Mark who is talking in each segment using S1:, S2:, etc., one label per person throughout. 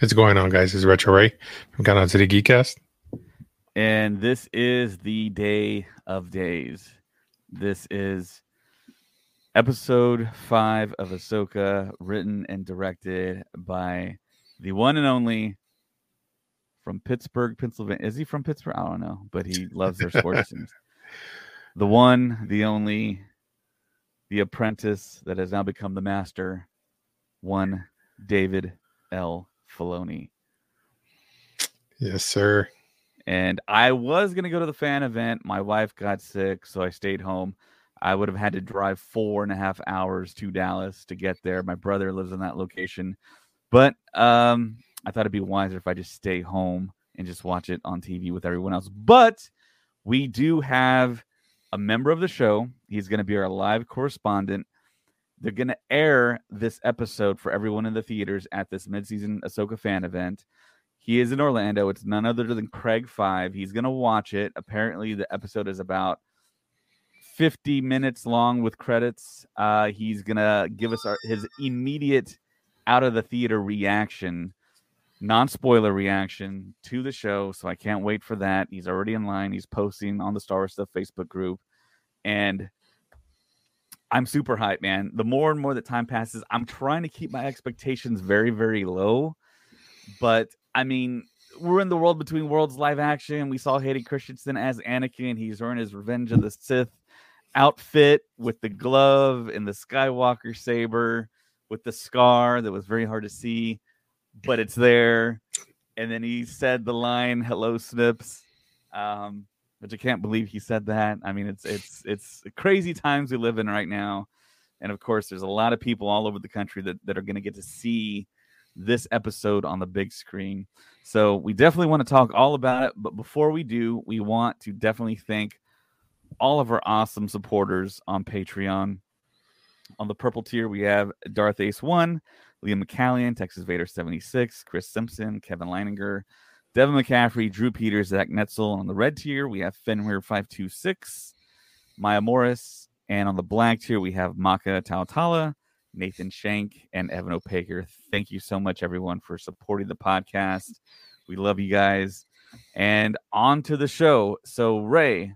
S1: What's going on, guys? This is Retro Ray from Countdown to the Geekcast.
S2: and this is the day of days. This is episode five of Ahsoka, written and directed by the one and only from Pittsburgh, Pennsylvania. Is he from Pittsburgh? I don't know, but he loves their sports teams. The one, the only, the apprentice that has now become the master, one David L. Filoni.
S1: Yes, sir.
S2: And I was going to go to the fan event. My wife got sick, so I stayed home. I would have had to drive four and a half hours to Dallas to get there. My brother lives in that location. But um, I thought it'd be wiser if I just stay home and just watch it on TV with everyone else. But we do have a member of the show. He's going to be our live correspondent. They're going to air this episode for everyone in the theaters at this midseason Ahsoka fan event. He is in Orlando. It's none other than Craig Five. He's going to watch it. Apparently, the episode is about 50 minutes long with credits. Uh, he's going to give us our, his immediate out of the theater reaction, non spoiler reaction to the show. So I can't wait for that. He's already in line. He's posting on the Star Wars Stuff Facebook group. And I'm super hyped, man. The more and more that time passes, I'm trying to keep my expectations very, very low. But I mean, we're in the world between worlds live action. We saw Hayden Christensen as Anakin. He's wearing his Revenge of the Sith outfit with the glove and the Skywalker saber with the scar that was very hard to see, but it's there. And then he said the line "Hello, Snips," um, which I can't believe he said that. I mean, it's it's it's crazy times we live in right now, and of course, there's a lot of people all over the country that that are going to get to see this episode on the big screen. So we definitely want to talk all about it. But before we do, we want to definitely thank all of our awesome supporters on Patreon. On the purple tier, we have Darth Ace One, Liam McCallion, Texas Vader 76, Kris Simpson, Kevin Leininger, Devin McCaffrey, Drew Peters, Zac Netzel. On the red tier, we have Fenrir 526, Maya Morriss. And on the black tier, we have Maka Tautala, Nathan Shank, and Evan Opaker. Thank you so much, everyone, for supporting the podcast. We love you guys. And on to the show. So, Ray,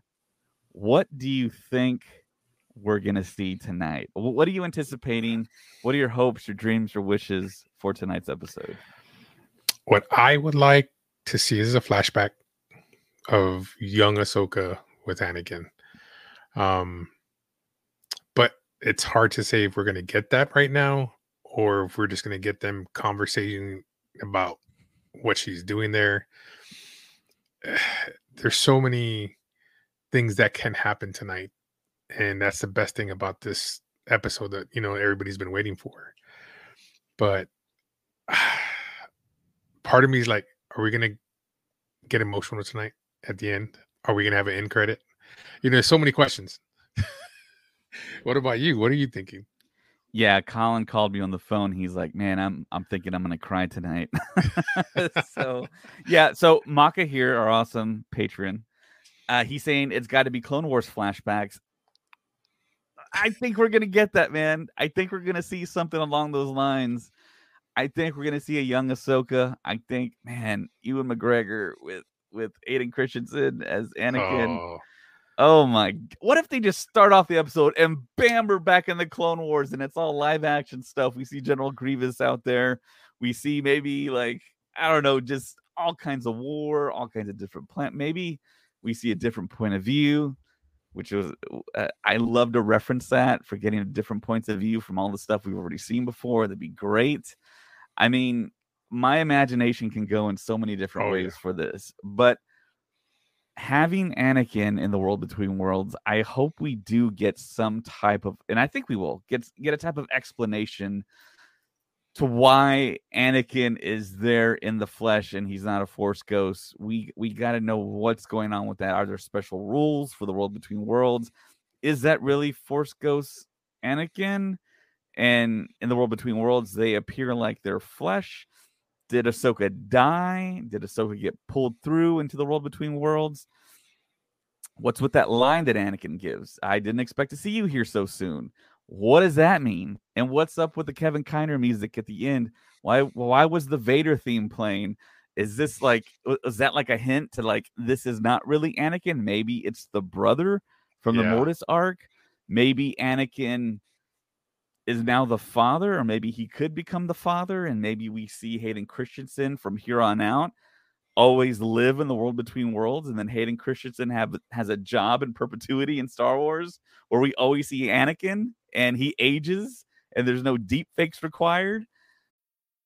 S2: what do you think we're going to see tonight? What are you anticipating? What are your hopes, your dreams, your wishes for tonight's episode?
S1: What I would like to see is a flashback of young Ahsoka with Anakin. Um, but it's hard to say if we're going to get that right now or if we're just going to get them conversation about what she's doing there. There's so many things that can happen tonight. And that's the best thing about this episode that, you know, everybody's been waiting for. But part of me is like, are we to get emotional tonight at the end? Are we to have an end credit? You know, there's so many questions. what about you? What are you thinking?
S2: Yeah, Colin called me on the phone. He's like, "Man, I'm I'm thinking I'm gonna cry tonight." so, yeah. So Maka here, our awesome patron, uh, he's saying it's got to be Clone Wars flashbacks. I think we're gonna get that, man. I think we're gonna see something along those lines. I think we're gonna see a young Ahsoka. I think, man, Ewan McGregor with with Hayden Christensen as Anakin.
S1: Oh,
S2: Oh my! What if they just start off the episode and bam, we're back in the Clone Wars and it's all live action stuff. We see General Grievous out there. We see maybe like I don't know, just all kinds of war, all kinds of different plant. Maybe we see a different point of view, which was uh, I love to reference that for getting different points of view from all the stuff we've already seen before. That'd be great. I mean, my imagination can go in so many different
S1: Oh, yeah.
S2: ways for this, but having Anakin in the world between worlds, I hope we do get some type of, and I think we will get get a type of explanation to why Anakin is there in the flesh and he's not a Force ghost. We we got to know what's going on with that. Are there special rules for the world between worlds? Is that really Force ghost Anakin? And in the world between worlds, they appear like they're flesh. Did Ahsoka die? Did Ahsoka get pulled through into the world between worlds? What's with that line that Anakin gives? I didn't expect to see you here so soon. What does that mean? And what's up with the Kevin Kiner music at the end? Why why was the Vader theme playing? Is this like is that like a hint to like this is not really Anakin? Maybe it's the brother from the
S1: Yeah.
S2: Mortis arc. Maybe Anakin is now the father, or maybe he could become the father, and maybe we see Hayden Christensen from here on out always live in the world between worlds, and then Hayden Christensen have has a job in perpetuity in Star Wars, where we always see Anakin and he ages, and there's no deep fakes required.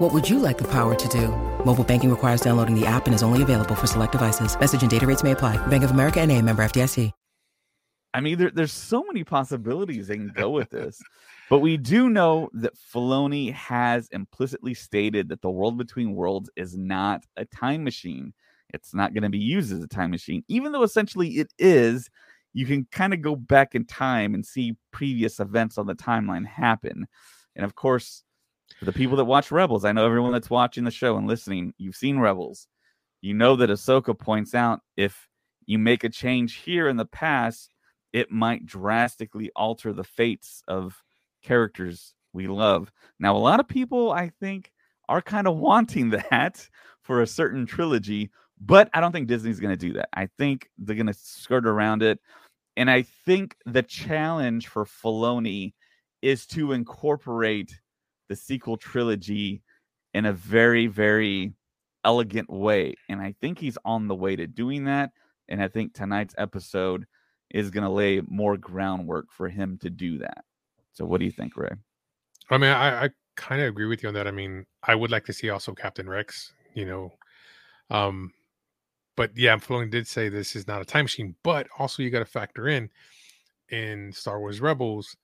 S3: What would you like the power to do? Mobile banking requires downloading the app and is only available for select devices. Message and data rates may apply. Bank of America and a member FDIC.
S2: I mean, there, there's so many possibilities they can go with this. but we do know that Filoni has implicitly stated that the world between worlds is not a time machine. It's not going to be used as a time machine, even though essentially it is. You can kind of go back in time and see previous events on the timeline happen. And of course, the people that watch Rebels, I know everyone that's watching the show and listening, you've seen Rebels. You know that Ahsoka points out if you make a change here in the past, it might drastically alter the fates of characters we love. Now, a lot of people, I think, are kind of wanting that for a certain trilogy, but I don't think Disney's going to do that. I think they're going to skirt around it. And I think the challenge for Filoni is to incorporate the sequel trilogy in a very, very elegant way. And I think he's on the way to doing that. And I think tonight's episode is going to lay more groundwork for him to do that. So, what do you think, Ray?
S1: I mean, I, I kind of agree with you on that. I mean, I would like to see also Captain Rex, you know. Um, but yeah, Filoni did say this is not a time machine, but also you got to factor in in Star Wars Rebels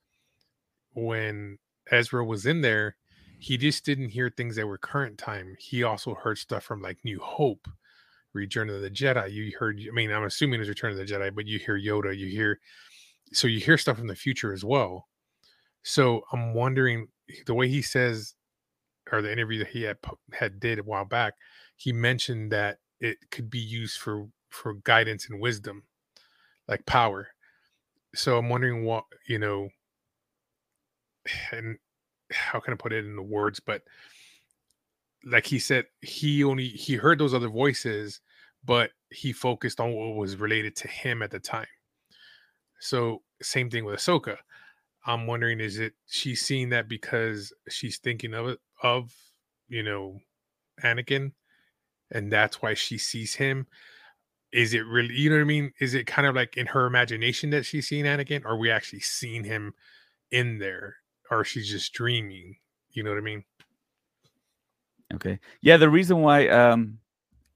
S1: when Ezra was in there, he just didn't hear things that were current time. He also heard stuff from like New Hope, Return of the Jedi. You heard, I mean, I'm assuming it's Return of the Jedi, but you hear Yoda, you hear, so you hear stuff from the future as well. So I'm wondering the way he says, or the interview that he had had did a while back, he mentioned that it could be used for for guidance and wisdom, like power. So I'm wondering what you know, and how can I put it in the words, but like he said, he only he heard those other voices, but he focused on what was related to him at the time. So same thing with Ahsoka. I'm wondering, is it she's seeing that because she's thinking of it of you know Anakin, and that's why she sees him. Is it really, you know what I mean? Is it kind of like in her imagination that she's seeing Anakin, or we actually seen him in there, or she's just dreaming? You know what I mean?
S2: Okay. Yeah, the reason why um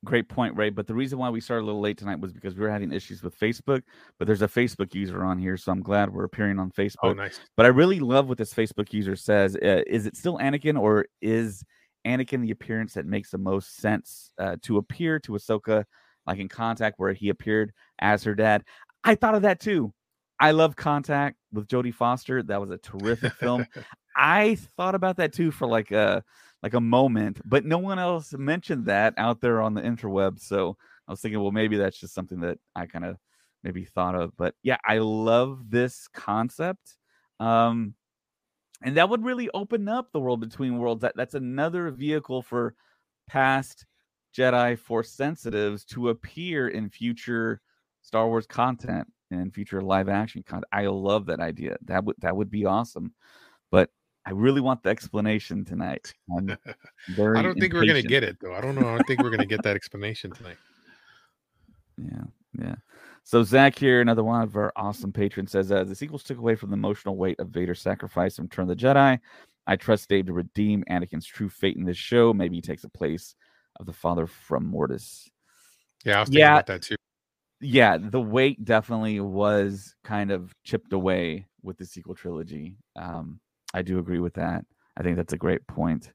S2: great point, Ray, but the reason why we started a little late tonight was because we were having issues with Facebook, but there's a Facebook user on here, so I'm glad we're appearing on Facebook.
S1: Oh, nice.
S2: But I really love what this Facebook user says. Uh, is it still Anakin or is Anakin the appearance that makes the most sense uh, to appear to Ahsoka, like in Contact, where he appeared as her dad? I thought of that too. I love Contact with Jodie Foster. That was a terrific film. I thought about that too for like a like a moment, but no one else mentioned that out there on the interweb. So I was thinking, well, maybe that's just something that I kind of maybe thought of. But yeah, I love this concept. Um, and that would really open up the world between worlds. That that's another vehicle for past Jedi Force sensitives to appear in future Star Wars content and future live action content. I love that idea. That would that would be awesome. But I really want the explanation tonight.
S1: I don't think we're gonna get it though. I don't know. I don't think we're gonna get that explanation tonight.
S2: Yeah, yeah. So Zach here, another one of our awesome patrons, says uh, the sequels took away from the emotional weight of Vader's sacrifice and Return of the Jedi. I trust Dave to redeem Anakin's true fate in this show. Maybe he takes the place of the father from Mortis.
S1: Yeah, I was thinking yeah, about that too.
S2: Yeah, the weight definitely was kind of chipped away with the sequel trilogy. Um, I do agree with that. I think that's a great point.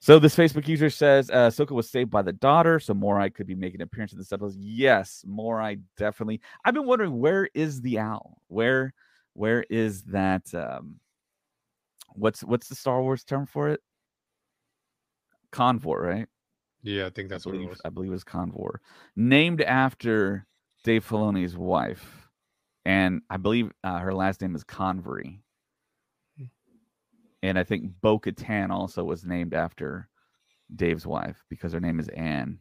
S2: So this Facebook user says uh, Soka was saved by the daughter, so Morai could be making an appearance in the subtitles. Yes, Morai definitely. I've been wondering where is the owl? Where where is that? Um, what's what's the Star Wars term for it? Convoy, right?
S1: Yeah, I think that's
S2: I believe,
S1: what it was.
S2: I believe it was Convor, named after Dave Filoni's wife, and I believe uh, her last name is Convery and I think Bo Katan also was named after Dave's wife because her name is Anne.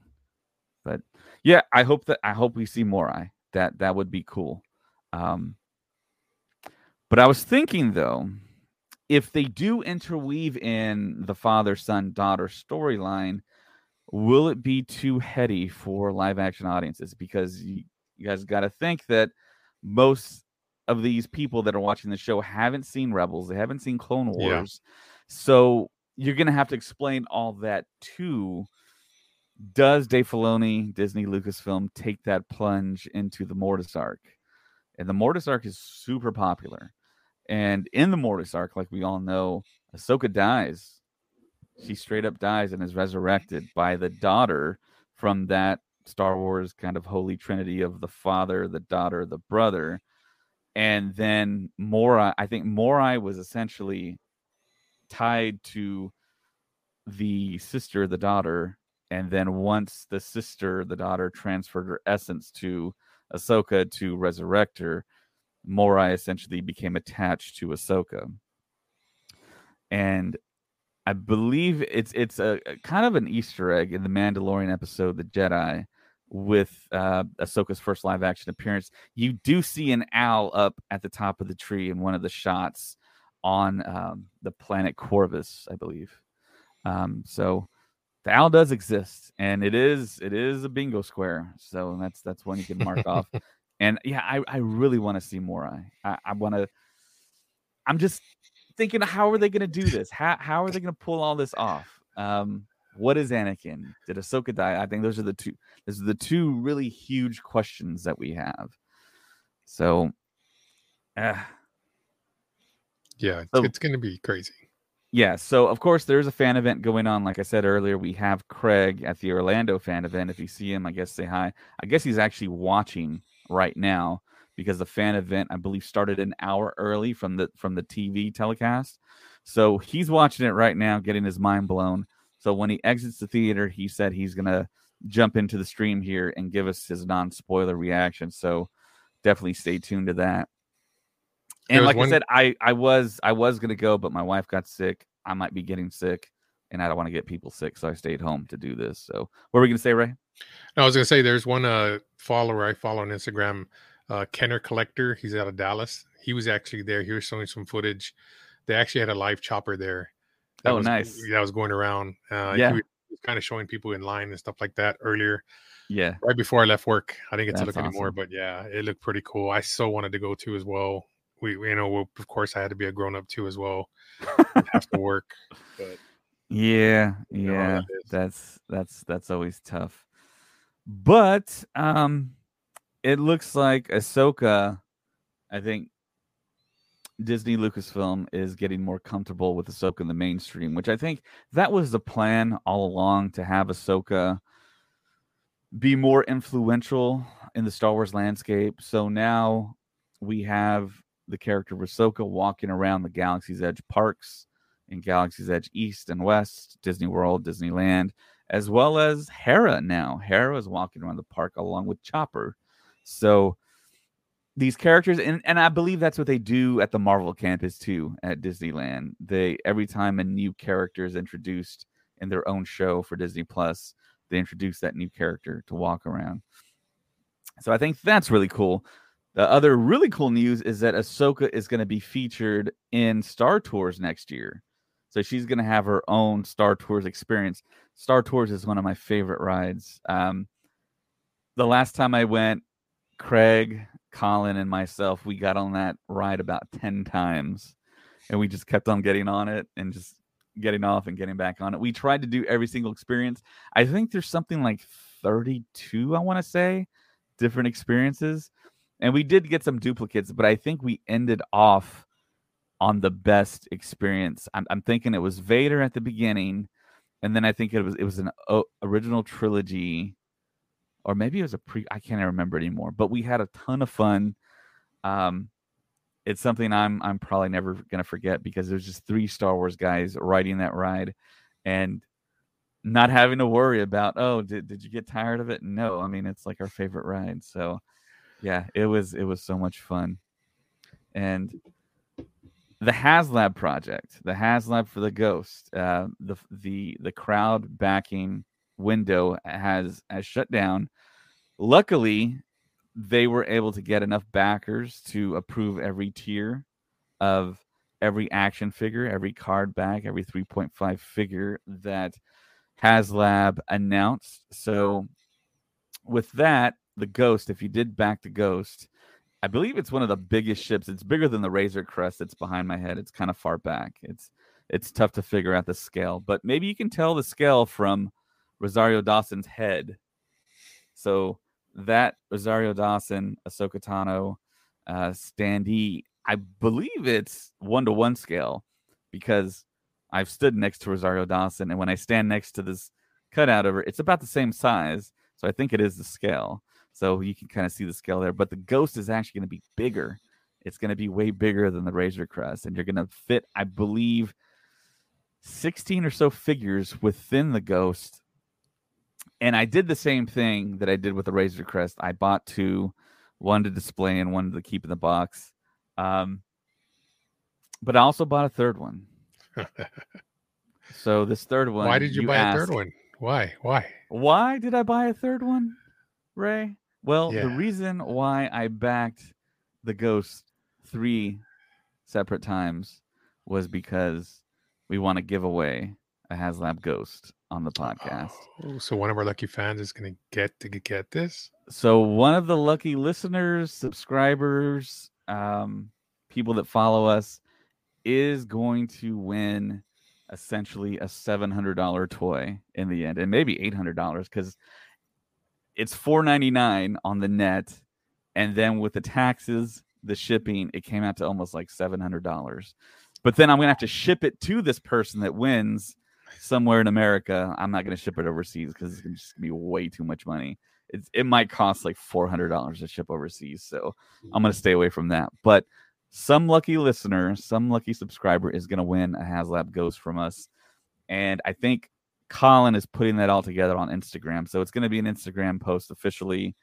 S2: But yeah, I hope that I hope we see Morai. That that would be cool. Um, but I was thinking though, if they do interweave in the father son daughter storyline, will it be too heady for live action audiences? Because you, you guys got to think that most of these people that are watching the show haven't seen Rebels, they haven't seen Clone Wars. Yeah. So you're going to have to explain all that too. Does Dave Filoni, Disney Lucasfilm, take that plunge into the Mortis arc? And the Mortis arc is super popular. And in the Mortis arc, like we all know, Ahsoka dies. She straight up dies and is resurrected by the daughter from that Star Wars kind of holy trinity of the father, the daughter, the brother and then Morai, I think Morai was essentially tied to the sister, the daughter, and then once the sister, the daughter, transferred her essence to Ahsoka to resurrect her, Morai essentially became attached to Ahsoka. And I believe it's it's a, a kind of an Easter egg in the Mandalorian episode, The Jedi, with uh, Ahsoka's first live action appearance, you do see an owl up at the top of the tree in one of the shots on um, the planet Corvus, I believe. Um, so the owl does exist, and it is it is a bingo square. So that's that's one you can mark off. And yeah, I, I really want to see Morai. I, I want to. I'm just thinking, how are they going to do this? How how are they going to pull all this off? Um, what is Anakin? Did Ahsoka die? I think those are the two. Those are the two really huge questions that we have. So, uh,
S1: yeah, so, it's going to be crazy.
S2: Yeah. So, of course, there's a fan event going on. Like I said earlier, we have Craig at the Orlando fan event. If you see him, I guess say hi. I guess he's actually watching right now because the fan event, I believe, started an hour early from the from the TV telecast. So he's watching it right now, getting his mind blown. So when he exits the theater, he said he's gonna jump into the stream here and give us his non-spoiler reaction. So definitely stay tuned to that. And like one... I said, I I was I was gonna go, but my wife got sick. I might be getting sick, and I don't want to get people sick, so I stayed home to do this. So what were we gonna say, Ray?
S1: No, I was gonna say there's one uh follower I follow on Instagram, uh Kenner Collector. He's out of Dallas. He was actually there. He was showing some footage. They actually had a live chopper there
S2: that oh,
S1: was,
S2: nice.
S1: That was going around. Uh,
S2: yeah. He was
S1: kind of showing people in line and stuff like that earlier.
S2: Yeah.
S1: Right before I left work. I didn't get That's to look awesome. anymore, but yeah, it looked pretty cool. I so wanted to go too as well. We, you know, of course, I had to be a grown up too as well. have to work, but
S2: yeah, yeah, that that's that's that's always tough. But um, it looks like Ahsoka. I think Disney Lucasfilm is getting more comfortable with Ahsoka in the mainstream, which I think that was the plan all along to have Ahsoka be more influential in the Star Wars landscape. So now we have the character of Ahsoka walking around the Galaxy's Edge parks in Galaxy's Edge East and West, Disney World, Disneyland, as well as Hera now. Hera is walking around the park along with Chopper. So these characters and, and i believe that's what they do at the marvel campus too at disneyland. They every time a new character is introduced in their own show for disney plus they introduce that new character to walk around. So i think that's really cool. The other really cool news is that ahsoka is going to be featured in star tours next year. So she's going to have her own star tours experience. Star tours is one of my favorite rides. Um, the last time i went craig Colin and myself, we got on that ride about 10 times and we just kept on getting on it and just getting off and getting back on it. We tried to do every single experience. I think there's something like 32, I want to say, different experiences. And we did get some duplicates, but I think we ended off on the best experience. I'm, I'm thinking it was Vader at the beginning, and then I think it was it was an o- original trilogy or maybe it was a pre I can't remember anymore, but we had a ton of fun. Um it's something I'm I'm probably never gonna forget because there's just three Star Wars guys riding that ride and not having to worry about oh did, did you get tired of it? No i mean it's like our favorite ride. So yeah it was it was so much fun. And the haslab project the haslab for the ghost uh, the the the crowd backing window has has shut down. Luckily, they were able to get enough backers to approve every tier of every action figure, every card back, every 3.5 figure that HasLab announced. So with that, the Ghost, if you did back the Ghost, I believe it's one of the biggest ships. It's bigger than the Razor Crest that's behind my head. It's kind of far back. It's it's tough to figure out the scale, but maybe you can tell the scale from Rosario Dawson's head. So that Rosario Dawson, Ahsoka Tano, uh, standee, I believe it's one to one scale because I've stood next to Rosario Dawson, and when I stand next to this cutout of her, it's about the same size. So I think it is the scale. So you can kind of see the scale there. But the ghost is actually going to be bigger. It's going to be way bigger than the Razor Crest, and you're going to fit, I believe, 16 or so figures within the ghost and I did the same thing that I did with the Razor Crest. I bought two, one to display and one to keep in the box. Um, but I also bought a third one. so this third one.
S1: Why did you, you buy
S2: asked,
S1: a third one? Why? Why?
S2: Why did I buy a third one, Ray? Well,
S1: Yeah.
S2: the reason why I backed the Ghost three separate times was because we want to give away a HasLab Ghost on the podcast.
S1: Oh, so one of our lucky fans is going to get to get this.
S2: So one of the lucky listeners, subscribers, um, people that follow us is going to win essentially a seven hundred dollar toy in the end, and maybe eight hundred dollars because it's four ninety nine on the net, and then with the taxes, the shipping, it came out to almost like seven hundred dollars. But then I'm gonna have to ship it to this person that wins somewhere in America. I'm not gonna ship it overseas because it's gonna just be way too much money. It's, it might cost like four hundred dollars to ship overseas, so I'm gonna stay away from that. But some lucky listener, some lucky subscriber is gonna win a HasLab Ghost from us, and I think Colin is putting that all together on Instagram. So it's gonna be an Instagram post officially,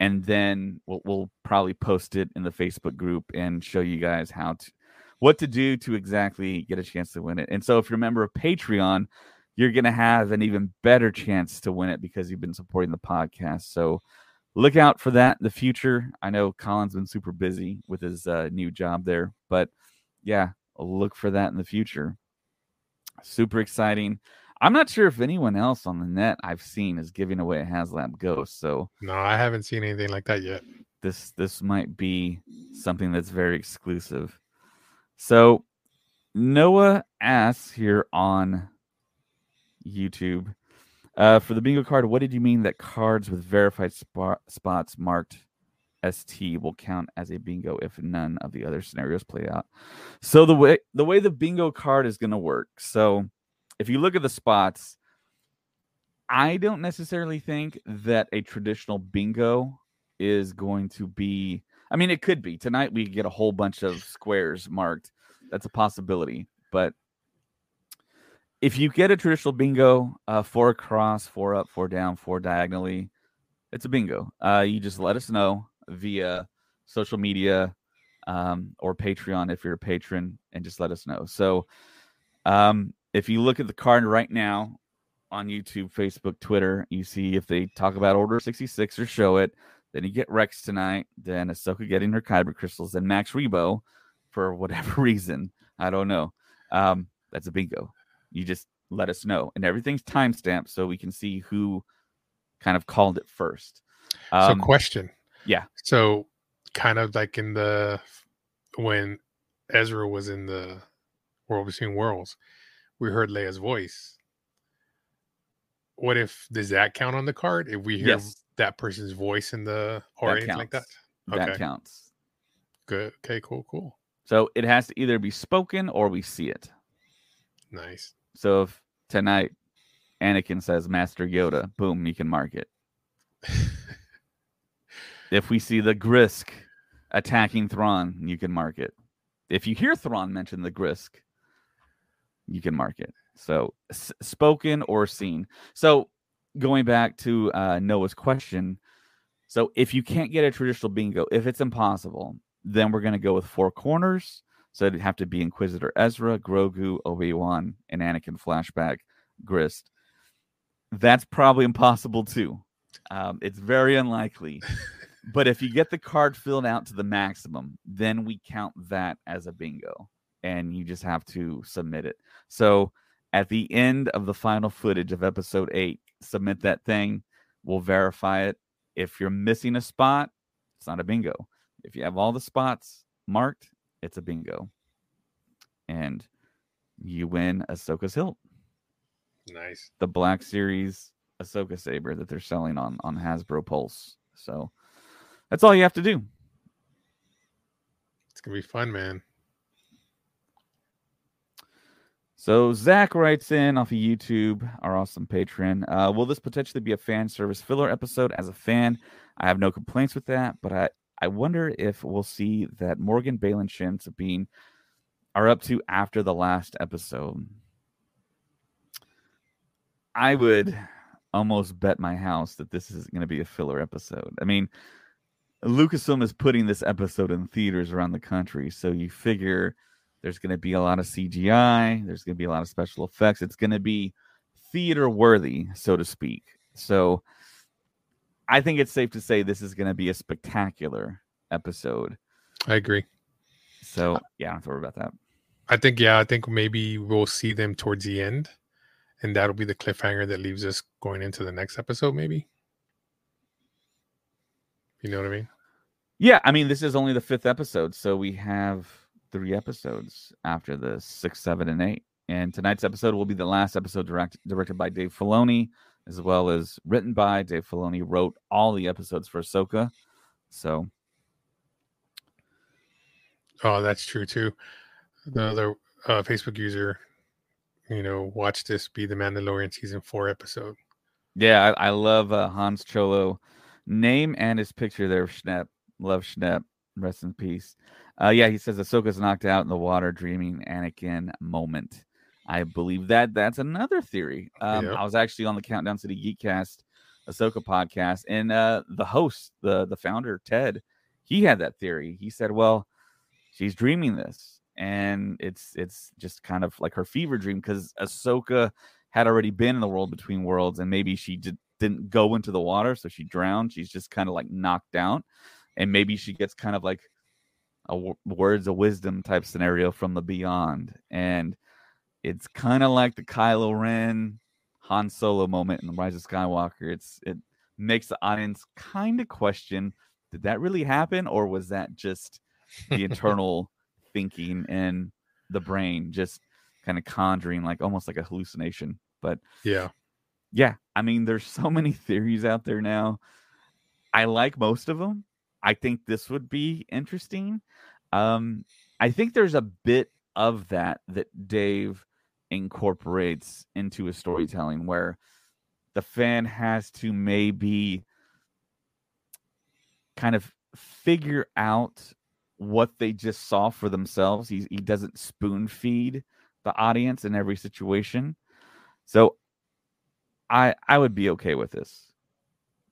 S2: and then we'll, we'll probably post it in the Facebook group and show you guys how to what to do to exactly get a chance to win it. And so if you're a member of Patreon, you're going to have an even better chance to win it because you've been supporting the podcast. So look out for that in the future. I know Colin's been super busy with his uh, new job there, but yeah, look for that in the future. Super exciting. I'm not sure if anyone else on the net I've seen is giving away a HasLab Ghost. So
S1: No, I haven't seen anything like that yet.
S2: this this might be something that's very exclusive. So Noah asks here on YouTube uh, for the bingo card, what did you mean that cards with verified spot, spots marked ST will count as a bingo if none of the other scenarios play out? So the way the way the bingo card is going to work. So if you look at the spots, I don't necessarily think that a traditional bingo is going to be. I mean, it could be tonight. We get a whole bunch of squares marked. That's a possibility. But if you get a traditional bingo, uh, four across, four up, four down, four diagonally, it's a bingo. Uh, you just let us know via social media, um, or Patreon if you're a patron, and just let us know. So, um, if you look at the card right now on YouTube, Facebook, Twitter, you see if they talk about Order 66 or show it, then you get Rex tonight, then Ahsoka getting her kyber crystals, then Max Rebo for whatever reason. I don't know. Um, that's a bingo. You just let us know. And everything's timestamped so we can see who kind of called it first. Um,
S1: so, question.
S2: yeah.
S1: So, kind of like in the when Ezra was in the World Between Worlds, we heard Leia's voice. What if does that count on the card? If we hear
S2: Yes.
S1: That person's voice in the or
S2: That
S1: anything like that?
S2: counts. That
S1: Okay.
S2: counts.
S1: Good. Okay. Cool. Cool.
S2: So it has to either be spoken or we see it.
S1: Nice.
S2: So if tonight Anakin says Master Yoda, boom, you can mark it. if we see the Grysk attacking Thrawn, you can mark it. If you hear Thrawn mention the Grysk, you can mark it. So s- spoken or seen. So going back to uh, Noah's question, so if you can't get a traditional bingo, if it's impossible, then we're going to go with four corners. So it'd have to be Inquisitor Ezra, Grogu, Obi Wan, and Anakin flashback Grysk. That's probably impossible too. Um, it's very unlikely. but if you get the card filled out to the maximum, then we count that as a bingo, and you just have to submit it. So at the end of the final footage of episode eight, submit that thing. We'll verify it. If you're missing a spot, it's not a bingo. If you have all the spots marked, it's a bingo. And you win Ahsoka's hilt,
S1: Nice.
S2: the Black Series Ahsoka saber that they're selling on on Hasbro Pulse. So that's all you have to do.
S1: It's gonna be fun, man.
S2: So Zach writes in off of YouTube, our awesome patron. Uh, will this potentially be a fan service filler episode? As a fan, I have no complaints with that, but I I wonder if we'll see that Morgan, Baylan, Shin, Sabine are up to after the last episode. I would almost bet my house that this is going to be a filler episode. I mean, Lucasfilm is putting this episode in theaters around the country, so you figure there's going to be a lot of CGI, there's going to be a lot of special effects. It's going to be theater worthy, so to speak. So I think it's safe to say this is going to be a spectacular episode.
S1: I agree.
S2: So yeah, I don't have to worry about that.
S1: I think yeah, I think maybe we'll see them towards the end, and that'll be the cliffhanger that leaves us going into the next episode. Maybe. You know what I mean?
S2: Yeah, I mean, this is only the fifth episode, so we have three episodes after the six, seven, and eight. And tonight's episode will be the last episode direct, directed by Dave Filoni, as well as written by Dave Filoni. Wrote all the episodes for Ahsoka, so
S1: Oh, that's true too. The other uh, Facebook user, you know, watch this be the Mandalorian season four episode.
S2: yeah, I, I love uh, Hans Cholo name and his picture there. Schnepp, love Schnepp. Rest in peace. Uh, yeah, he says Ahsoka's knocked out in the water, dreaming Anakin moment. I believe that that's another theory. Um. I was actually on the Countdown City Geekcast Ahsoka podcast, and uh, the host, the the founder Ted, he had that theory. He said, "Well, she's dreaming this, and it's it's just kind of like her fever dream because Ahsoka had already been in the world between worlds, and maybe she did, didn't go into the water, so she drowned. She's just kind of like knocked out, and maybe she gets kind of like a w- words of wisdom type scenario from the beyond, and it's kind of like the Kylo Ren Han Solo moment in the Rise of Skywalker. It's it makes the audience kind of question: Did that really happen, or was that just the internal thinking in the brain, just kind of conjuring, like almost like a hallucination? But
S1: Yeah.
S2: yeah, I mean, there's so many theories out there now. I like most of them. I think this would be interesting. Um, I think there's a bit of that that Dave incorporates into his storytelling where the fan has to maybe kind of figure out what they just saw for themselves. He, he doesn't spoon feed the audience in every situation. So I I would be okay with this.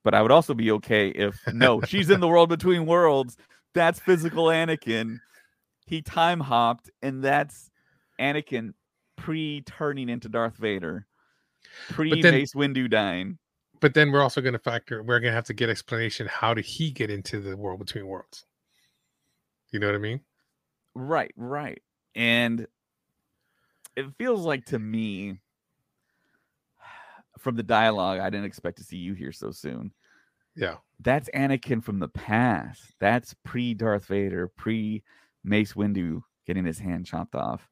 S2: But I would also be okay if no, she's in the world between worlds, that's physical Anakin. He time hopped, and that's Anakin pre turning into Darth Vader, pre Mace Windu dying.
S1: But then we're also going to factor. We're going to have to get explanation. How did he get into the world between worlds? You know what I mean?
S2: Right, right. And it feels like to me, from the dialogue, I didn't expect to see you here so soon.
S1: Yeah.
S2: That's Anakin from the past. That's pre Darth Vader, pre Mace Windu getting his hand chopped off.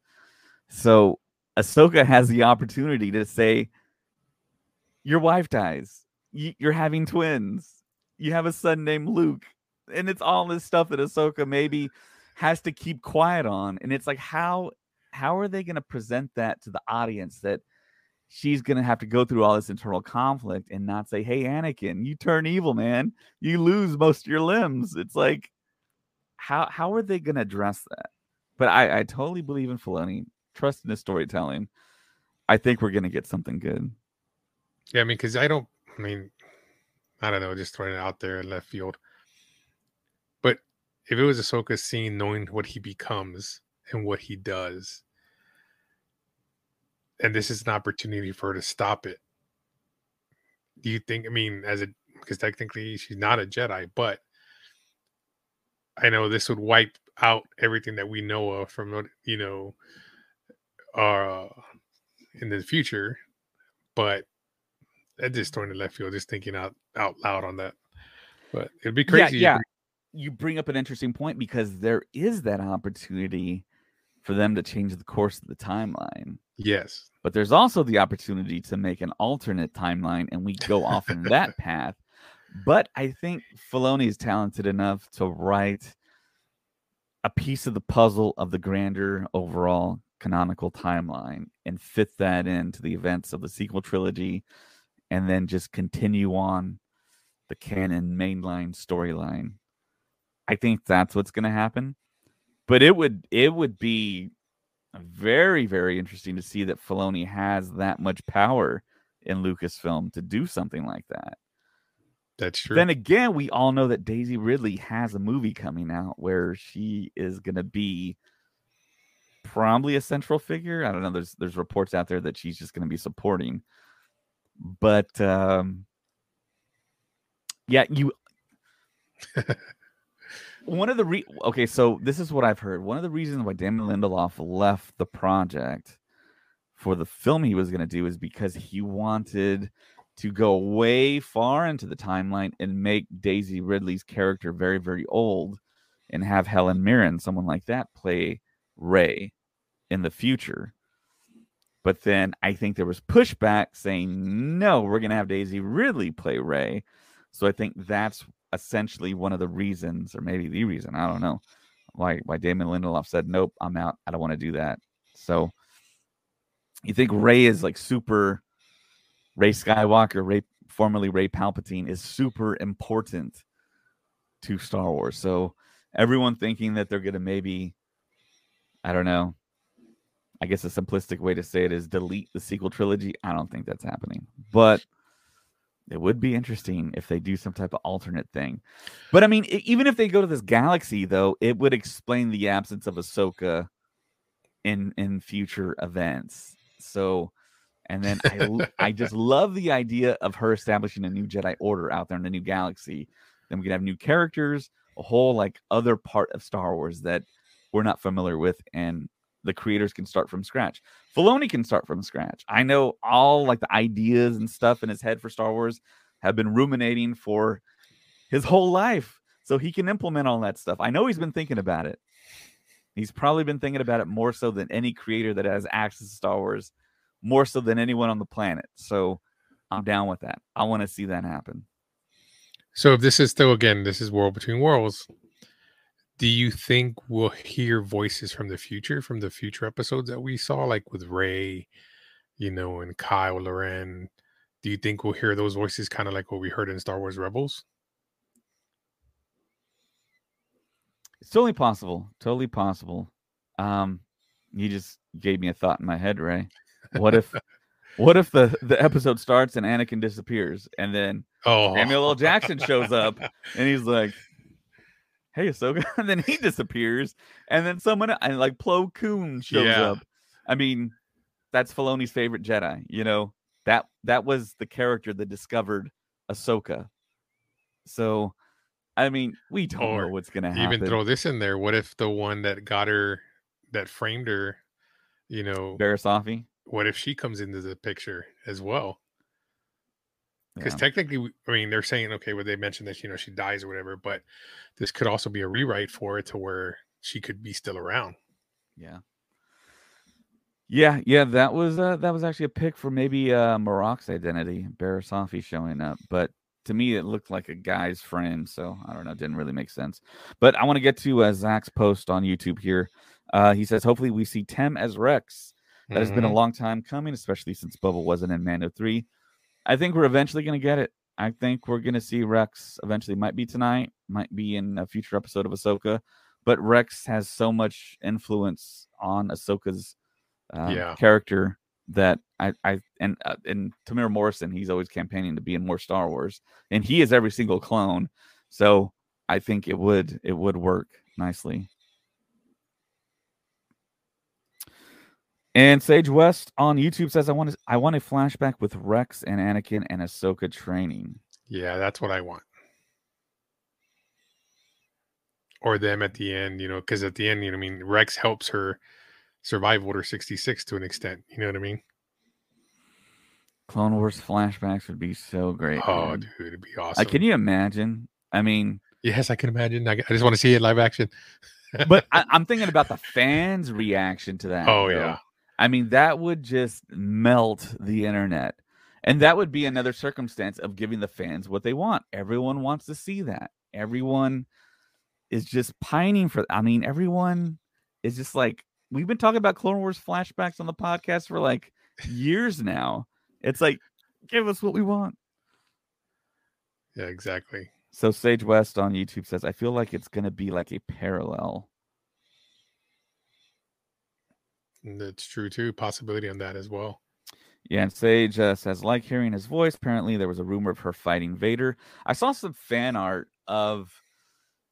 S2: So Ahsoka has the opportunity to say, Your wife dies. You- You're having twins. You have a son named Luke. And it's all this stuff that Ahsoka maybe has to keep quiet on. And it's like, how how are they going to present that to the audience that she's going to have to go through all this internal conflict and not say, "Hey, Anakin, you turn evil, man. You lose most of your limbs." It's like, how how are they going to address that? But I I totally believe in Filoni. Trust in his storytelling. I think we're going to get something good.
S1: Yeah. I mean, because I don't. I mean, I don't know. Just throwing it out there in left field. But if it was Ahsoka seeing, knowing what he becomes and what he does, and this is an opportunity for her to stop it. Do you think? I mean, as a because technically she's not a Jedi, but I know this would wipe out everything that we know of from you know, uh, in the future. But that just throwing the left field, just thinking out out loud on that. But it'd be crazy.
S2: Yeah, yeah. You bring up an interesting point because there is that opportunity for them to change the course of the timeline.
S1: Yes.
S2: but there's also the opportunity to make an alternate timeline and we go off in that path. But I think Filoni is talented enough to write a piece of the puzzle of the grander overall canonical timeline and fit that into the events of the sequel trilogy and then just continue on the canon mainline storyline. I think that's what's going to happen. But it would it would be very, very interesting to see that Filoni has that much power in Lucasfilm to do something like that.
S1: That's true.
S2: Then again, we all know that Daisy Ridley has a movie coming out where she is going to be probably a central figure. I don't know. There's there's reports out there that she's just going to be supporting, but um, yeah, you. one of the re- okay, so this is what I've heard. One of the reasons why Damon Lindelof left the project for the film he was going to do is because he wanted to go way far into the timeline and make Daisy Ridley's character very, very old and have Helen Mirren, someone like that, play Rey in the future. But then I think there was pushback saying, no, we're going to have Daisy Ridley play Rey. So I think that's essentially one of the reasons, or maybe the reason, I don't know, why why Damon Lindelof said, nope, I'm out. I don't want to do that. So you think Rey is like super Rey Skywalker, Rey formerly Rey Palpatine, is super important to Star Wars. So everyone thinking that they're gonna maybe, I don't know. I guess a simplistic way to say it is delete the sequel trilogy. I don't think that's happening, but it would be interesting if they do some type of alternate thing. But I mean, even if they go to this galaxy, though, it would explain the absence of Ahsoka in in future events. So, and then I, I just love the idea of her establishing a new Jedi Order out there in the new galaxy. Then we could have new characters, a whole like other part of Star Wars that we're not familiar with, and the creators can start from scratch. Filoni can start from scratch. I know all like the ideas and stuff in his head for Star Wars have been ruminating for his whole life. So he can implement all that stuff. I know he's been thinking about it. He's probably been thinking about it more so than any creator that has access to Star Wars, more so than anyone on the planet. So I'm down with that. I want to see that happen.
S1: So if this is still again, this is World Between Worlds. Do you think we'll hear voices from the future, from the future episodes that we saw, like with Rey, you know, and Kylo Ren? Do you think we'll hear those voices kind of like what we heard in Star Wars Rebels?
S2: It's totally possible. Totally possible. Um, you just gave me a thought in my head, Ray. What if what if the, the episode starts and Anakin disappears and then
S1: Oh,
S2: Samuel L. Jackson shows up and he's like, "Hey, Ahsoka," and then he disappears, and then someone uh, and like Plo Koon shows
S1: Yeah.
S2: up. I mean, that's Filoni's favorite Jedi. You know that that was the character that discovered Ahsoka. So, I mean, we don't
S1: Or
S2: know what's gonna happen.
S1: Even throw this in there. What if the one that got her, that framed her, you know,
S2: Barriss Offee.
S1: what if she comes into the picture as well? Because
S2: Yeah.
S1: technically, I mean, they're saying okay, well, they mentioned that you know she dies or whatever, but this could also be a rewrite for it to where she could be still around.
S2: Yeah. Yeah, yeah, that was uh, that was actually a pick for maybe uh Marok's identity, Barriss Offee showing up, but to me it looked like a guy's friend, so I don't know, didn't really make sense. But I want to get to uh, Zach's post on YouTube here. Uh, he says, hopefully we see Tem as Rex. That has been a
S1: Mhm.
S2: long time coming, especially since Bubba wasn't in Mando 3. I think we're eventually going to get it. I think we're going to see Rex eventually. Might be tonight, might be in a future episode of Ahsoka. But Rex has so much influence on Ahsoka's uh,
S1: Yeah.
S2: character that I, I and uh, and Temuera Morrison, he's always campaigning to be in more Star Wars, and he is every single clone. So I think it would it would work nicely. And Sage West on YouTube says, "I want to, I want a flashback with Rex and Anakin and Ahsoka training."
S1: Yeah, that's what I want. Or them at the end, you know, because at the end, you know, I mean, Rex helps her survive Order 66 to an extent. You know what I mean?
S2: Clone Wars flashbacks would be so great.
S1: Oh,
S2: man.
S1: dude, it'd be
S2: Uh,
S1: awesome.
S2: can you imagine? I mean,
S1: Yes, I can imagine. I, I just want to see it live action.
S2: but I, I'm thinking about the fans' reaction to that.
S1: Oh,
S2: though.
S1: yeah.
S2: I mean, that would just melt the internet. And that would be another circumstance of giving the fans what they want. Everyone wants to see that. Everyone is just pining for I mean, everyone is just like we've been talking about Clone Wars flashbacks on the podcast for like years now. It's like give us what we want.
S1: Yeah, exactly.
S2: So Sage West on YouTube says, I feel like it's gonna be like a parallel.
S1: And That's true too. Possibility on that as well.
S2: Yeah, and Sage uh, says, like hearing his voice. Apparently, there was a rumor of her fighting Vader. I saw some fan art of,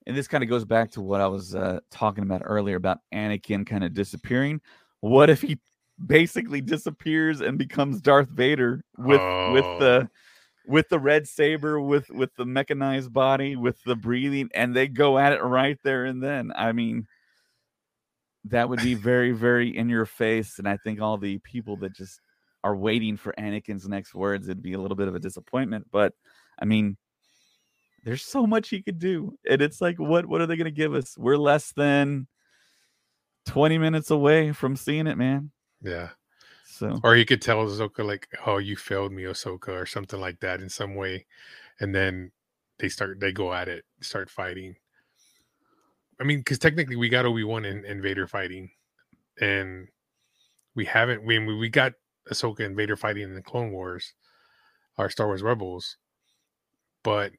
S2: and this kind of goes back to what I was uh, talking about earlier about Anakin kind of disappearing. What if he basically disappears and becomes Darth Vader with with
S1: Oh.
S2: the with the red saber, with with the mechanized body, with the breathing, and they go at it right there and then. I mean, that would be very, very in your face, and I think all the people that just are waiting for Anakin's next words, it'd be a little bit of a disappointment. But I mean, there's so much he could do, and it's like, what what are they going to give us? We're less than twenty minutes away from seeing it, man.
S1: Yeah.
S2: So
S1: Or he could tell Ahsoka like, "Oh, you failed me, Ahsoka," or something like that in some way, and then they start they go at it, start fighting. I mean, because technically we got Obi Wan and, and Vader fighting, and we haven't. We we got Ahsoka and Vader fighting in the Clone Wars, our Star Wars Rebels, but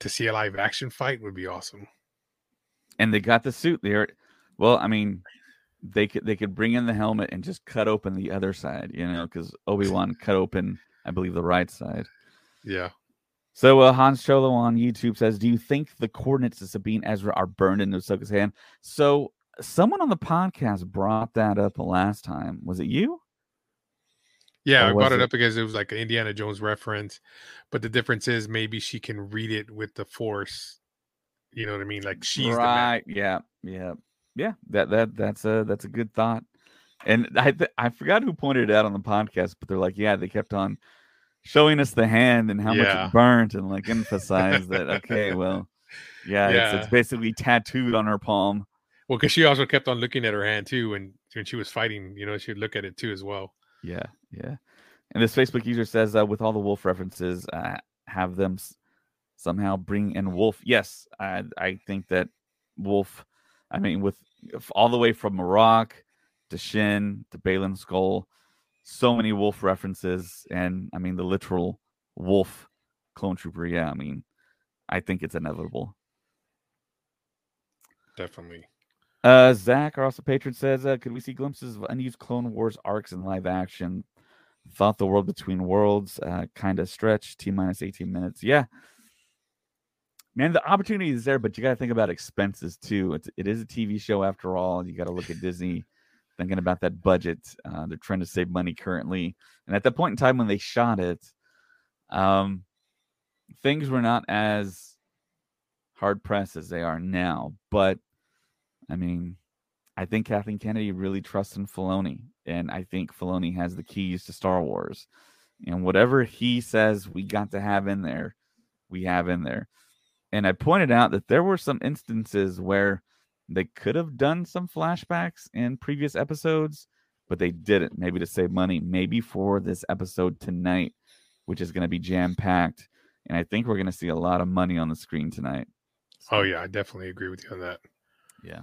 S1: to see a live action fight would be awesome.
S2: and they got the suit there. Well, I mean, they could they could bring in the helmet and just cut open the other side, you know, because Obi Wan cut open, I believe, the right side.
S1: Yeah.
S2: So uh, Hans Cholo on YouTube says, "Do you think the coordinates of Sabine Ezra are burned in Ahsoka's hand?" So someone on the podcast brought that up the last time. Was it you?
S1: Yeah,
S2: Or
S1: I brought it
S2: it-
S1: up because it was like an Indiana Jones reference, but the difference is maybe she can read it with the Force. You know what I mean? Like she's
S2: right. Yeah. Yeah. Yeah. That that that's a that's a good thought. And I th- I forgot who pointed it out on the podcast, but they're like, yeah, they kept on showing us the hand and how much it burnt and like emphasized that. Okay, well, yeah, It's,
S1: Yeah.
S2: it's basically tattooed on her palm.
S1: Well, because she also kept on looking at her hand too, and when she was fighting, you know, she would look at it too as well.
S2: Yeah, yeah. And this Facebook user says, uh, with all the wolf references, uh, have them s- somehow bring in wolf. Yes, I I think that wolf. I mean, with all the way from Marok to Shin to Baylan Skoll, so many wolf references, and I mean the literal wolf clone trooper. Yeah, I mean, I think it's inevitable.
S1: Definitely.
S2: Uh, Zach, our also patron, says, uh, "Could we see glimpses of unused Clone Wars arcs in live action? Thought the world between worlds uh, kind of stretched. T minus eighteen minutes. Yeah, man, the opportunity is there, but you got to think about expenses too. It's it is a TV show after all. You got to look at Disney thinking about that budget. Uh, they're trying to save money currently, and at that point in time when they shot it, um, things were not as hard pressed as they are now. But I mean, I think Kathleen Kennedy really trusts in Filoni, and I think Filoni has the keys to Star Wars. And whatever he says we got to have in there, we have in there. And I pointed out that there were some instances where they could have done some flashbacks in previous episodes, but they didn't. Maybe to save money, maybe for this episode tonight, which is going to be jam packed. And I think we're going to see a lot of money on the screen tonight.
S1: Oh yeah, I definitely agree with you on that.
S2: Yeah.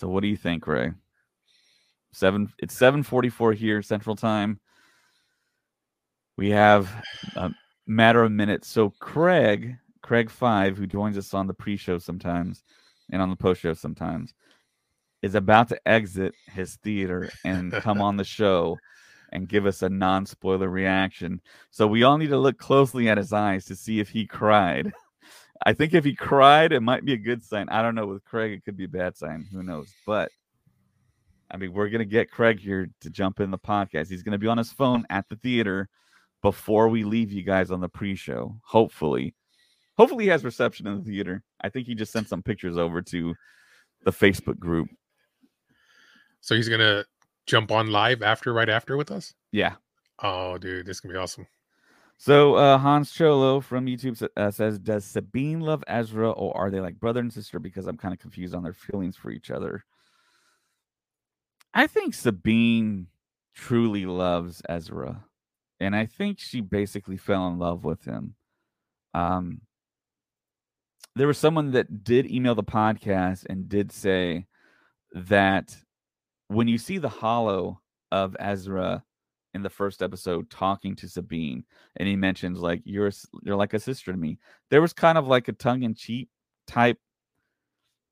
S2: So what do you think, Ray? Seven. It's seven forty-four here Central Time. We have a matter of minutes. So Craig, Craig Five, who joins us on the pre-show sometimes and on the post-show sometimes, is about to exit his theater and come on the show and give us a non-spoiler reaction. So we all need to look closely at his eyes to see if he cried. I think if he cried, it might be a good sign. I don't know. With Craig, it could be a bad sign. Who knows? But I mean, we're gonna get Craig here to jump in the podcast. He's gonna be on his phone at the theater before we leave you guys on the pre-show. Hopefully, hopefully he has reception in the theater. I think he just sent some pictures over to the Facebook group.
S1: So he's gonna jump on live after, right after with us.
S2: Yeah.
S1: Oh, dude, this is gonna be awesome.
S2: So uh, Hans Cholo from YouTube uh, says, "Does Sabine love Ezra, or are they like brother and sister?" Because I'm kind of confused on their feelings for each other. I think Sabine truly loves Ezra, and I think she basically fell in love with him. Um, there was someone that did email the podcast and did say that when you see the hollow of Ezra in the first episode talking to Sabine, and he mentions like you're you're like a sister to me. There was kind of like a tongue in cheek type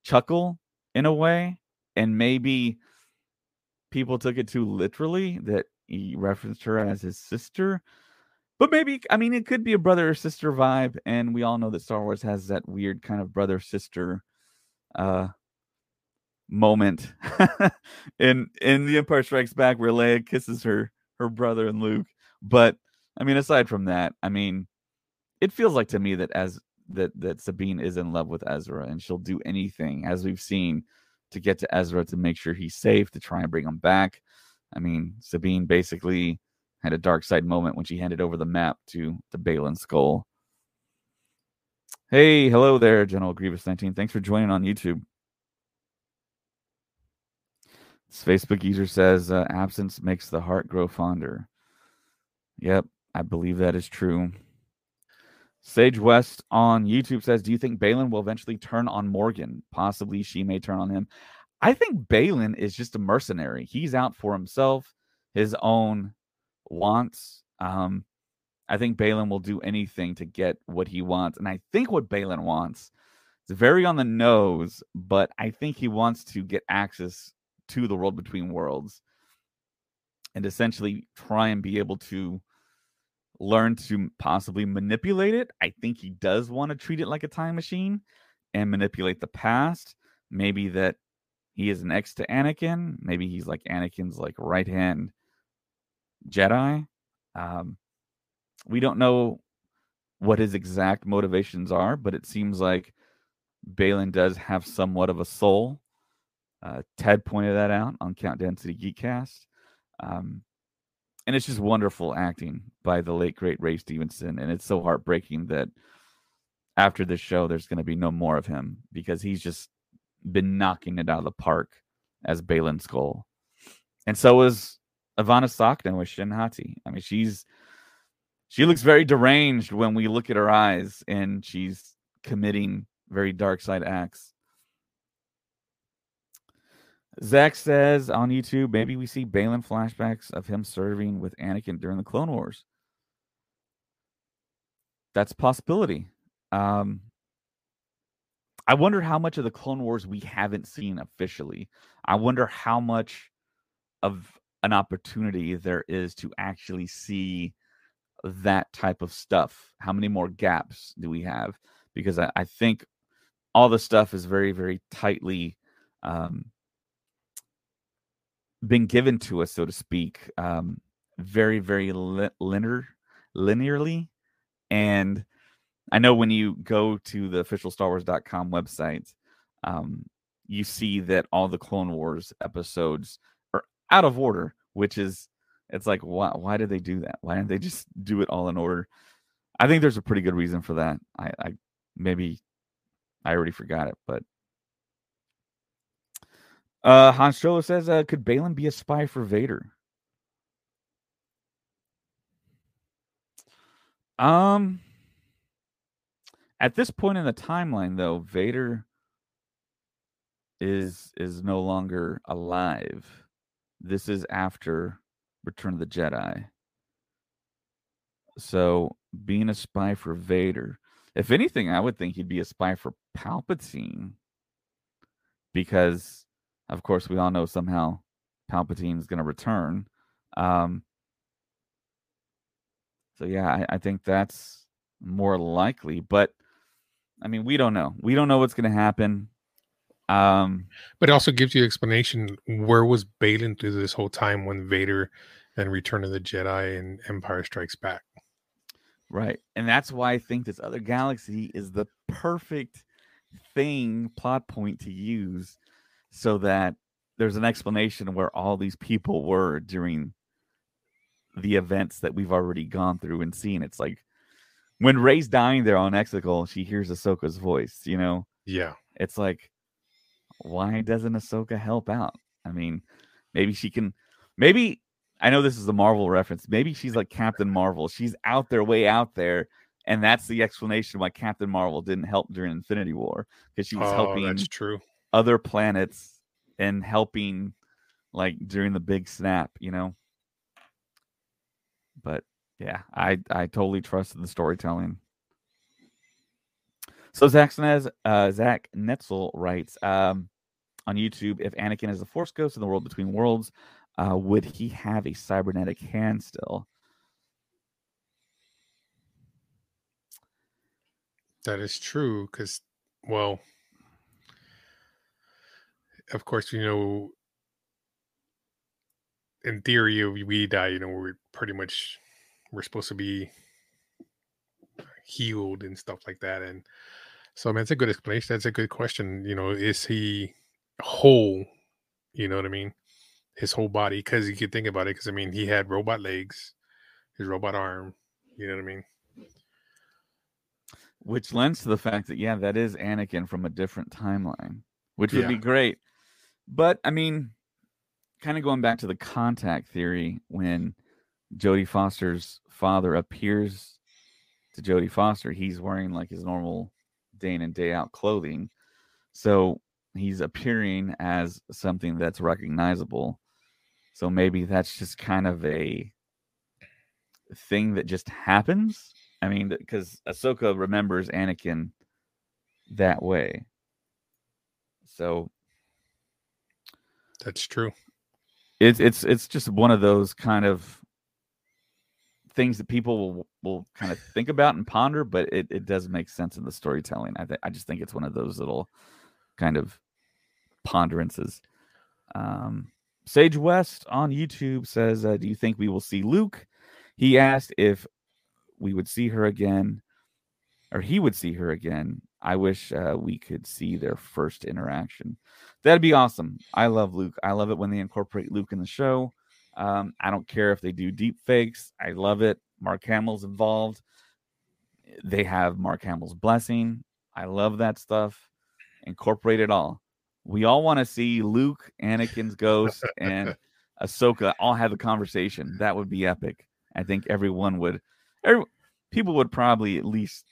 S2: chuckle in a way, and maybe people took it too literally that he referenced her as his sister. But maybe I mean it could be a brother or sister vibe, and we all know that Star Wars has that weird kind of brother sister uh moment in in The Empire Strikes Back where Leia kisses her her brother and Luke. But I mean, aside from that, I mean, it feels like to me that as that that Sabine is in love with Ezra and she'll do anything, as we've seen, to get to Ezra to make sure he's safe, to try and bring him back. I mean, Sabine basically had a dark side moment when she handed over the map to the Baylan Skoll. Hey, hello there, General Grievous 19. Thanks for joining on YouTube. This Facebook user says uh, absence makes the heart grow fonder. Yep, I believe that is true. Sage West on YouTube says, "Do you think Baylan will eventually turn on Morgan? Possibly she may turn on him." I think Baylan is just a mercenary. He's out for himself, his own wants. Um, I think Baylan will do anything to get what he wants, and I think what Baylan wants is very on the nose, but I think he wants to get access to the world between worlds and essentially try and be able to learn to possibly manipulate it. I think he does want to treat it like a time machine and manipulate the past. Maybe that he is next to Anakin. Maybe he's like Anakin's like right hand Jedi. Um, we don't know what his exact motivations are, but it seems like Baylan does have somewhat of a soul. Uh, Ted pointed that out on Count Density Geekcast. Um, and it's just wonderful acting by the late great Ray Stevenson. And it's so heartbreaking that after this show, there's going to be no more of him because he's just been knocking it out of the park as Baylan Skoll. And so was Ivanna Sakhno with Shin Hati. I mean, she's she looks very deranged when we look at her eyes, and she's committing very dark side acts. Zach says on YouTube, maybe we see Baylan flashbacks of him serving with Anakin during the Clone Wars. That's possibility. Um, I wonder how much of the Clone Wars we haven't seen officially. I wonder how much of an opportunity there is to actually see that type of stuff. How many more gaps do we have? Because I, I think all the stuff is very, very tightly um, been given to us, so to speak, um, very, very li- linear, linearly. And I know when you go to the official Star Wars.com website, um, you see that all the Clone Wars episodes are out of order, which is it's like why why did they do that? Why didn't they just do it all in order? I think there's a pretty good reason for that. I, I maybe I already forgot it, but uh Han Solo says, uh, could Baylan be a spy for Vader? Um at this point in the timeline though, Vader is is no longer alive. This is after Return of the Jedi. So being a spy for Vader, if anything, I would think he'd be a spy for Palpatine. Because of course we all know somehow Palpatine is gonna return. Um so yeah, I, I think that's more likely. But I mean, we don't know. We don't know what's going to happen. Um,
S1: but it also gives you explanation where was Baylan through this whole time when Vader and Return of the Jedi and Empire Strikes Back.
S2: Right. And that's why I think this other galaxy is the perfect thing, plot point to use so that there's an explanation where all these people were during the events that we've already gone through and seen. It's like when Rey's dying there on Exegol, she hears Ahsoka's voice, you know?
S1: Yeah.
S2: It's like, why doesn't Ahsoka help out? I mean, maybe she can, maybe, I know this is a Marvel reference. Maybe she's like Captain Marvel. She's out there, way out there. And that's the explanation why Captain Marvel didn't help during Infinity War because she was
S1: oh,
S2: helping
S1: that's true.
S2: Other planets and helping like during the big snap, you know? But yeah, I I totally trusted the storytelling. So Zach Snez, uh, Zac Netzel writes um, on YouTube: If Anakin is the Force ghost in the world between worlds, uh, would he have a cybernetic hand still?
S1: That is true because, well, of course, you know, in theory, if we die, you know, we're pretty much we're supposed to be healed and stuff like that. And so, I mean, it's a good explanation. That's a good question. You know, is he whole? You know what I mean? His whole body, because you could think about it. Because I mean, he had robot legs, his robot arm. You know what I mean?
S2: Which lends to the fact that yeah, that is Anakin from a different timeline, which would
S1: Yeah.
S2: be great. But I mean, kind of going back to the contact theory, when Jodie Foster's father appears to Jodie Foster, he's wearing like his normal day in and day out clothing. So he's appearing as something that's recognizable. So maybe that's just kind of a thing that just happens. I mean, because Ahsoka remembers Anakin that way. So
S1: That's true.
S2: it's it's it's just one of those kind of things that people will, will kind of think about and ponder, but it, it does make sense in the storytelling. I th- I just think it's one of those little kind of ponderances. Um, Sage West on YouTube says, uh, "Do you think we will see Luke?" He asked if we would see her again, or he would see her again. I wish uh, we could see their first interaction. That'd be awesome. I love Luke. I love it when they incorporate Luke in the show. Um, I don't care if they do deep fakes. I love it. Mark Hamill's involved. They have Mark Hamill's blessing. I love that stuff. Incorporate it all. We all want to see Luke, Anakin's ghost, and Ahsoka all have a conversation. That would be epic. I think everyone would every, people would probably at least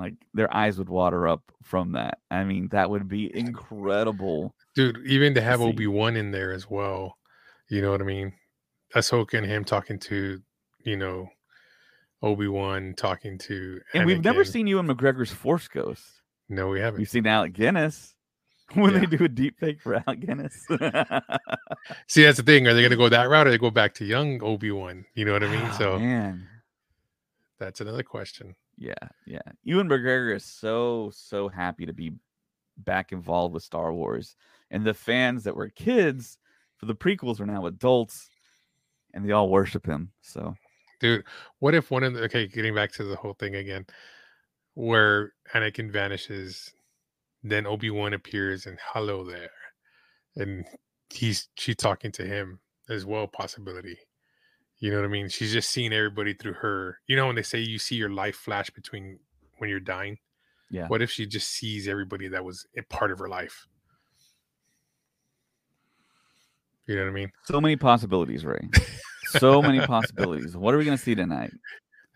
S2: like their eyes would water up from that. I mean, that would be incredible.
S1: dude. Even to have. Obi Wan in there as well, you know what I mean? Ahsoka and him talking to, you know, Obi Wan talking to,
S2: And we've never seen Ewan McGregor's Force Ghost.
S1: No, we haven't.
S2: We've seen Alec Guinness when
S1: Yeah.
S2: they do a deep fake for Alec Guinness.
S1: See, that's the thing. Are they going to go that route, or they go back to young Obi Wan? You know what I mean?
S2: Oh,
S1: So
S2: man,
S1: that's another question.
S2: Yeah, yeah. Ewan McGregor is so so happy to be back involved with Star Wars, and the fans that were kids for the prequels are now adults, and they all worship him. So
S1: dude what if one of the okay getting back to the whole thing again where anakin vanishes then obi-wan appears and hello there and he's she's talking to him as well possibility you know what i mean she's just seeing everybody through her you know when they say you see your life flash between when you're dying
S2: yeah,
S1: what if she just sees everybody that was a part of her life you know what i mean
S2: so many possibilities, Ray. so many possibilities. What are we gonna see tonight?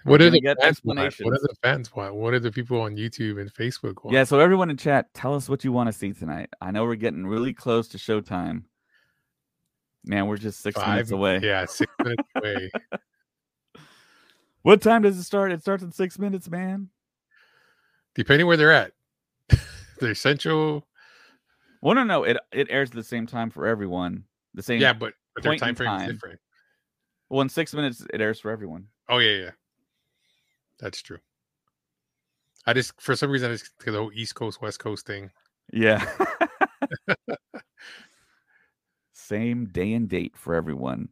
S1: what are the fans want? what are the fans want what are the people on youtube and facebook want
S2: Yeah, so everyone in chat, tell us what you want to see tonight. I know we're getting really close to showtime. Man, we're just six minutes away.
S1: Yeah, six minutes away.
S2: What time does it start? It starts in six minutes, man.
S1: Depending where they're at. they're central.
S2: Well, no, no, it it airs at the same time for everyone. The same.
S1: Yeah, but, but their time frame is
S2: time.
S1: different.
S2: Well, in six minutes, it airs for everyone.
S1: Oh yeah, yeah. That's true. I just for some reason I just the whole East Coast West Coast thing.
S2: Yeah. same day and date for everyone.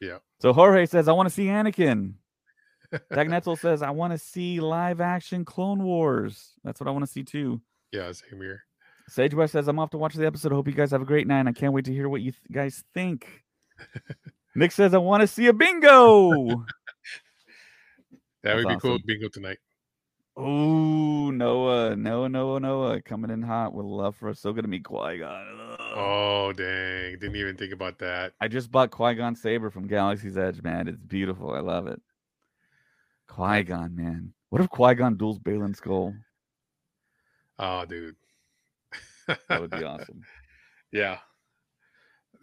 S1: Yeah.
S2: So Jorge says, I want to see Anakin. Dagnetzel says, I want to see live action Clone Wars. That's what I want to see too.
S1: Yeah, same here.
S2: Sage West says, I'm off to watch the episode. I hope you guys have a great night. I can't wait to hear what you th- guys think. Nick says, I want to see a bingo.
S1: That
S2: That's
S1: would be cool.
S2: awesome.
S1: Bingo tonight.
S2: Oh, Noah, Noah, Noah, Noah coming in hot with love for us. So good to meet Qui Gon.
S1: Oh dang. Didn't even think about that.
S2: I just bought Qui Gon Saber from Galaxy's Edge, man. It's beautiful. I love it. Qui Gon, man. What if Qui Gon duels Baylan Skoll?
S1: Oh dude.
S2: That would be awesome.
S1: yeah.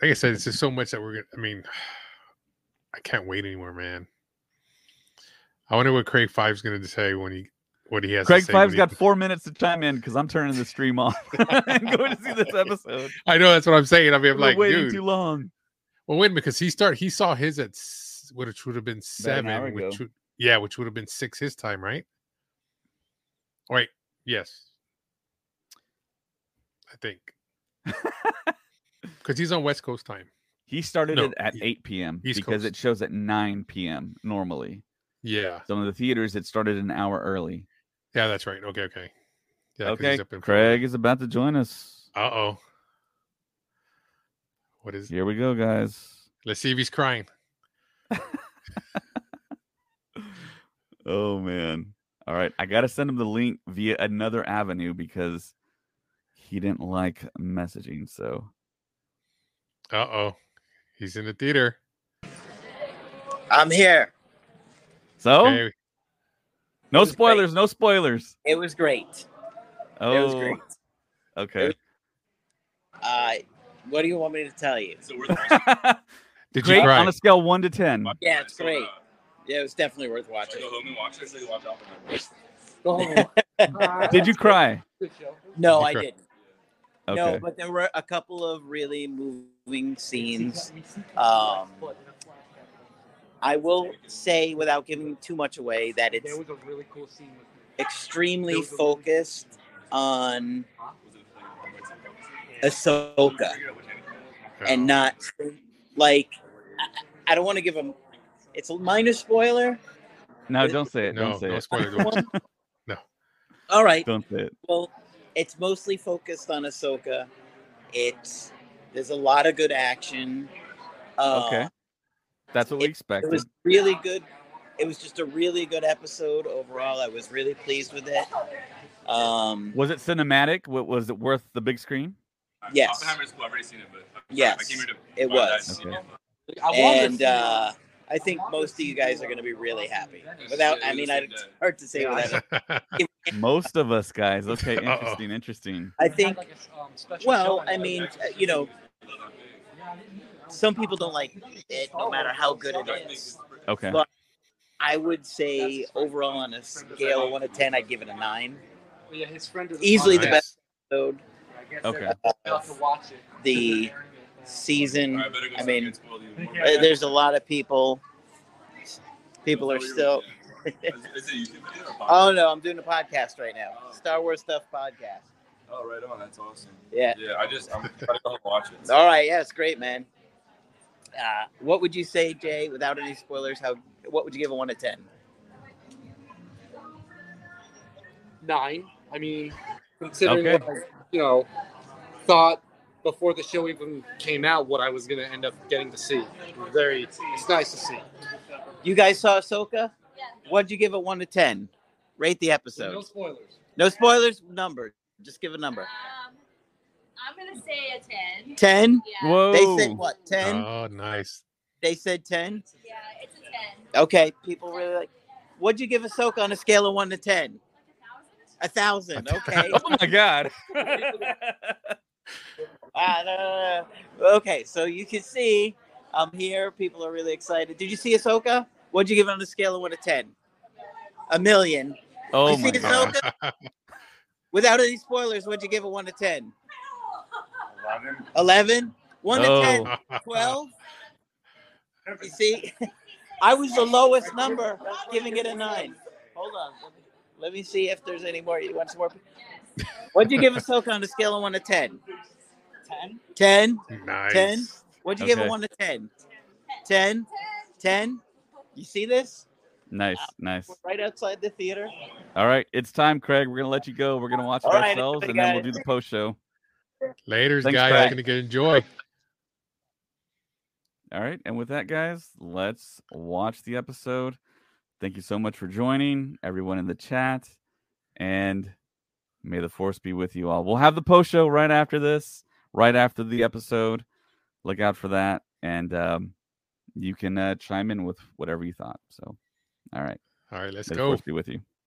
S1: Like I said, it's just so much that we're gonna I mean I can't wait anymore, man. I wonder what Craig Five's gonna say when he what he has
S2: Craig
S1: to say when
S2: Five's
S1: he-
S2: got four minutes to chime in because I'm turning the stream off and going to see this episode.
S1: I know that's what I'm saying. I mean, I'm
S2: We're
S1: like,
S2: waiting
S1: dude.
S2: too long.
S1: Well, wait, because he start he saw his at s- which would have been
S2: About an hour
S1: seven, which would, yeah, which would have been six his time, right? Wait, yes, I think because he's on West Coast time.
S2: He started
S1: No,
S2: it at
S1: E-
S2: 8 p.m.
S1: East
S2: because it shows at 9 p.m. normally.
S1: Yeah,
S2: Some of the theaters it started an hour early.
S1: Yeah, that's right. Okay, okay, yeah. 'cause
S2: okay,
S1: he's up in
S2: Craig is about to join us.
S1: Uh oh. What is?
S2: Here we go, guys.
S1: Let's see if he's crying.
S2: Oh man. All right. I gotta send him the link via another avenue because he didn't like messaging. So
S1: Uh oh, he's in the theater.
S4: I'm here.
S2: so
S1: Okay,
S2: no
S4: was great.
S2: spoilers, no spoilers.
S4: It was great.
S2: Oh
S4: It was great.
S2: okay.
S4: Uh, what do you want me to tell you?
S1: Did
S2: Great
S1: you cry?
S2: on a scale one to ten.
S4: Yeah, it's great. Yeah, it was definitely worth watching.
S5: Go home and watch it. So you watch
S2: Did you cry?
S4: No,
S1: You
S4: I
S1: cry.
S4: didn't.
S2: Okay.
S4: No, but there were a couple of really moving scenes. Um, I will say, without giving too much away, that it's extremely focused on Ahsoka and not like I, I don't want to give them. It's a minor spoiler.
S2: no, don't say it.
S1: no,
S2: don't say
S1: no
S2: it.
S1: spoiler. Don't-
S4: All right.
S2: Don't say it.
S4: Well, it's mostly focused on Ahsoka. It's there's a lot of good action. Uh,
S2: Okay. That's what we
S4: it- It was really good. It was just a really good episode overall. I was really pleased with it. Um,
S2: Was it cinematic? Was it worth the big screen?
S4: Yes.
S5: Oppenheimer's cool. I've already seen it, but I
S4: Yes,
S5: came here to
S4: it was.
S2: Okay.
S4: and uh, I think most of you guys are going to be really happy. Without, I mean, I, it's hard to say without.
S2: Most of us guys. Okay, interesting, interesting.
S4: I think. Well, I mean, uh, you know, some people don't like it, no matter how good it is.
S2: Okay.
S4: But I would say overall, on a scale of one to ten, I'd give it a nine. Easily the best episode.
S2: Okay.
S4: the season. I mean, uh, there's a lot of people. People are still. oh no, I'm doing a podcast right now. Star Wars stuff podcast.
S5: Oh, right on. That's awesome.
S4: Yeah.
S5: Yeah, I just I'm trying to watch it.
S4: All right. Yeah, it's great, man. Uh, what would you say, Jay, without any spoilers? How? What would you give a one to ten?
S6: nine. I mean, considering
S2: Okay.
S6: what I, you know, thought before the show even came out, what I was going to end up getting to see. Very, it's nice to see.
S4: You guys saw Ahsoka? Yeah. What'd you give it one to ten? Rate the episode.
S6: No spoilers.
S4: No spoilers. Number. Just give a number.
S7: Um, I'm gonna say a ten.
S4: Ten.
S7: Yeah.
S2: Whoa.
S4: They said what? Ten.
S1: Oh, nice.
S4: They said ten.
S7: Yeah, it's a ten.
S4: Okay, people really like. What'd you give Ahsoka on a scale of one to ten? A thousand. Okay.
S2: Oh my god.
S4: Ah, no, no, no. Okay, so you can see I'm here. People are really excited. Did you see Ahsoka? What'd you give it on a scale of one to ten? A million.
S2: oh
S4: you
S2: my
S4: see
S2: god.
S4: Without any spoilers, what'd you give it one to ten? Eleven. 11? One to ten.
S2: Oh.
S4: Twelve. You see, I was the lowest number, giving it a nine. Hold on. Let me, let me see if there's any more. You want some more? What'd you give Ahsoka on a scale of one to ten? Ten. Ten.
S1: nice.
S4: 10? What'd you give
S2: Okay.
S4: it one to ten? Ten. Ten. You see this?
S2: Nice, nice.
S4: We're right outside the theater.
S2: All right, it's time, Craig. We're gonna let you go. We're gonna watch it
S4: All right,
S2: ourselves, and then
S4: got
S2: we'll
S4: it.
S2: do the post show.
S1: Laters,
S2: Thanks,
S1: guys.
S2: Craig.
S1: Gonna get enjoy.
S2: All right, and with that, guys, let's watch the episode. Thank you so much for joining, everyone in the chat, and may the force be with you all. We'll have the post show right after this, right after the episode. Look out for that, and um, you can uh, chime in with whatever you thought. So, all right,
S1: All right, let's
S2: may the
S1: go.
S2: force be with you.